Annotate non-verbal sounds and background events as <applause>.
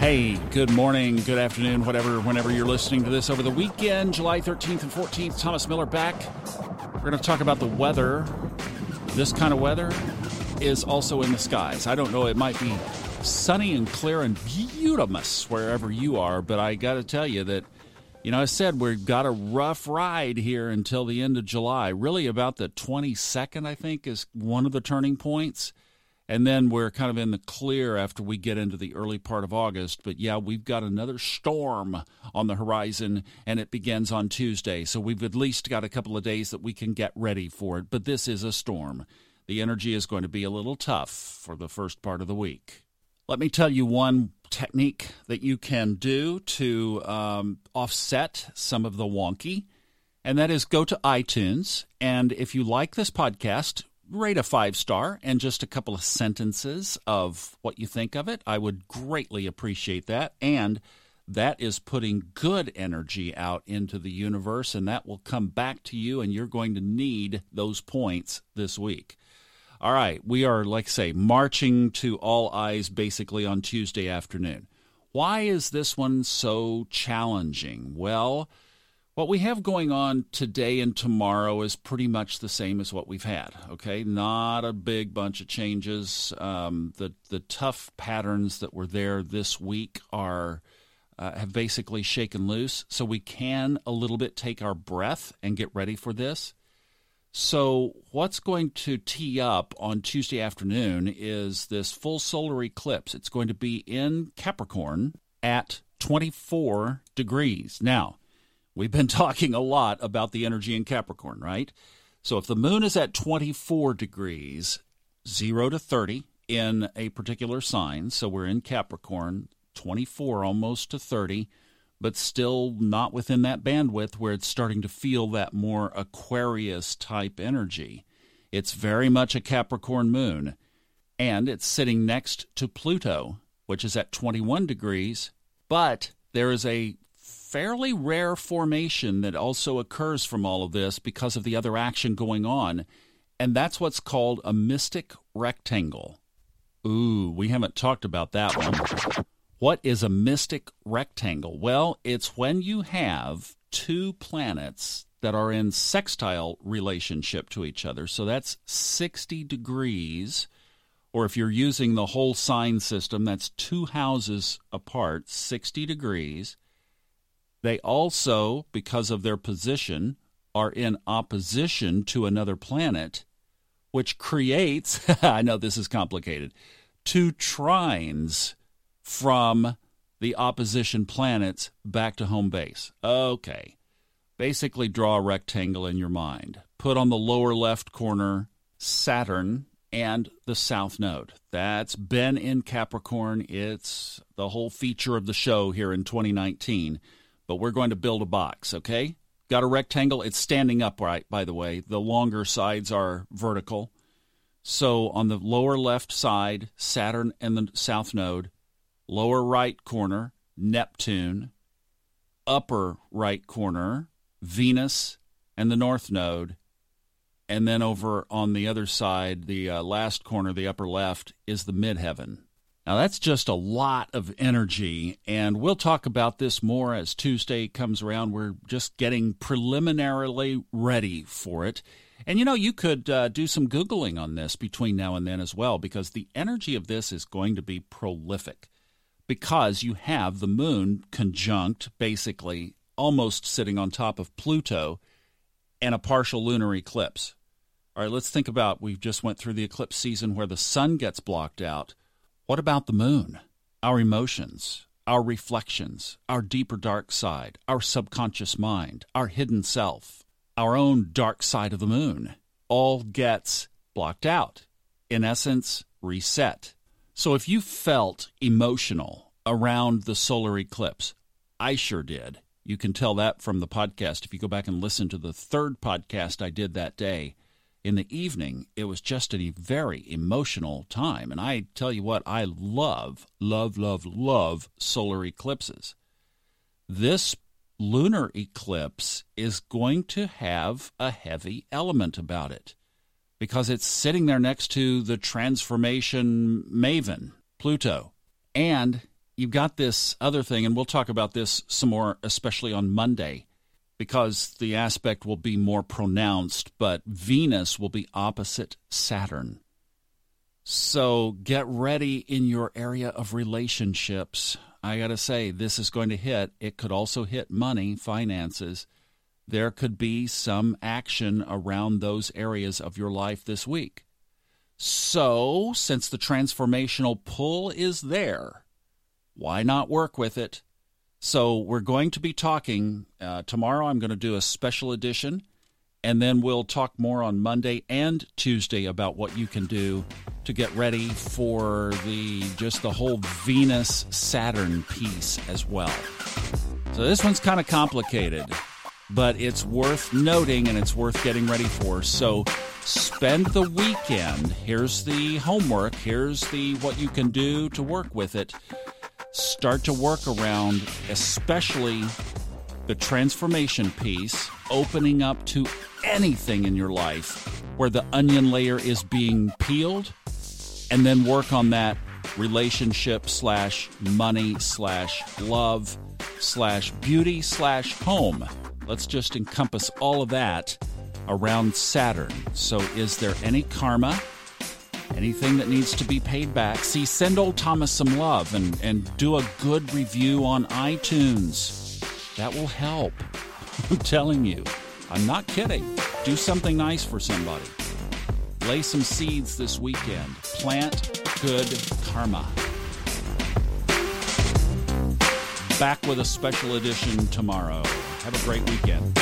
Hey, good morning, good afternoon, whatever, whenever you're listening to this over the weekend, July 13th and 14th. Thomas Miller back. We're going to talk about the weather. This kind of weather is also in the skies. I don't know, it might be sunny and clear and beautiful wherever you are, but I got to tell you that, you know, I said we've got a rough ride here until the end of July. Really, about the 22nd, I think, is one of the turning points. And then we're kind of in the clear after we get into the early part of August. But yeah, we've got another storm on the horizon, and it begins on Tuesday. So we've at least got a couple of days that we can get ready for it. But this is a storm. The energy is going to be a little tough for the first part of the week. Let me tell you one technique that you can do to um, offset some of the wonky, and that is go to iTunes. And if you like this podcast, rate a five star and just a couple of sentences of what you think of it. I would greatly appreciate that. And that is putting good energy out into the universe, and that will come back to you, and you're going to need those points this week. All right, we are, like I say, marching to all eyes basically on Tuesday afternoon. Why is this one so challenging? Well, what we have going on today and tomorrow is pretty much the same as what we've had. Okay, not a big bunch of changes. Um, the the tough patterns that were there this week are uh, have basically shaken loose, so we can a little bit take our breath and get ready for this. So, what's going to tee up on Tuesday afternoon is this full solar eclipse. It's going to be in Capricorn at 24 degrees. Now, We've been <laughs> talking a lot about the energy in Capricorn, right? So if the moon is at 24 degrees, 0 to 30 in a particular sign, so we're in Capricorn, 24 almost to 30, but still not within that bandwidth where it's starting to feel that more Aquarius type energy. It's very much a Capricorn moon, and it's sitting next to Pluto, which is at 21 degrees, but there is a fairly rare formation that also occurs from all of this because of the other action going on, and that's what's called a mystic rectangle. Ooh, we haven't talked about that one. What is a mystic rectangle? Well, it's when you have two planets that are in sextile relationship to each other. So that's 60 degrees. Or if you're using the whole sign system, that's two houses apart, 60 degrees. They also, because of their position, are in opposition to another planet, which creates, <laughs> I know this is complicated, two trines from the opposition planets back to home base. Okay. Basically, draw a rectangle in your mind. Put on the lower left corner Saturn and the south node. That's been in Capricorn. It's the whole feature of the show here in 2019 but we're going to build a box, okay? Got a rectangle. It's standing upright, by the way. The longer sides are vertical. So on the lower left side, Saturn and the south node. Lower right corner, Neptune. Upper right corner, Venus and the north node. And then over on the other side, the uh, last corner, the upper left, is the midheaven. Now, that's just a lot of energy, and we'll talk about this more as Tuesday comes around. We're just getting preliminarily ready for it. And you know, you could uh, do some Googling on this between now and then as well, because the energy of this is going to be prolific. Because you have the moon conjunct, basically almost sitting on top of Pluto, and a partial lunar eclipse. All right, let's think about we've just went through the eclipse season where the sun gets blocked out what about the moon? Our emotions, our reflections, our deeper dark side, our subconscious mind, our hidden self, our own dark side of the moon all gets blocked out. In essence, reset. So if you felt emotional around the solar eclipse, I sure did. You can tell that from the podcast if you go back and listen to the third podcast I did that day in the evening, it was just a very emotional time. And I tell you what, I love, love, love, love solar eclipses. This lunar eclipse is going to have a heavy element about it because it's sitting there next to the transformation maven, Pluto. And you've got this other thing, and we'll talk about this some more, especially on Monday, because the aspect will be more pronounced, but Venus will be opposite Saturn. So get ready in your area of relationships. I got to say, this is going to hit. It could also hit money, finances. There could be some action around those areas of your life this week. So, since the transformational pull is there, why not work with it? So, we're going to be talking uh, tomorrow. I'm going to do a special edition, and then we'll talk more on Monday and Tuesday about what you can do to get ready for the just the whole Venus Saturn piece as well. So, this one's kind of complicated, but it's worth noting and it's worth getting ready for. So, spend the weekend. Here's the homework. Here's the what you can do to work with it. Start to work around especially the transformation piece, opening up to anything in your life where the onion layer is being peeled, and then work on that relationship slash money slash love slash beauty slash home. Let's just encompass all of that around Saturn. So, is there any karma? Anything that needs to be paid back? See, send old Thomas some love and, and do a good review on iTunes. That will help. <laughs> I'm telling you. I'm not kidding. Do something nice for somebody. Lay some seeds this weekend. Plant good karma. Back with a special edition tomorrow. Have a great weekend.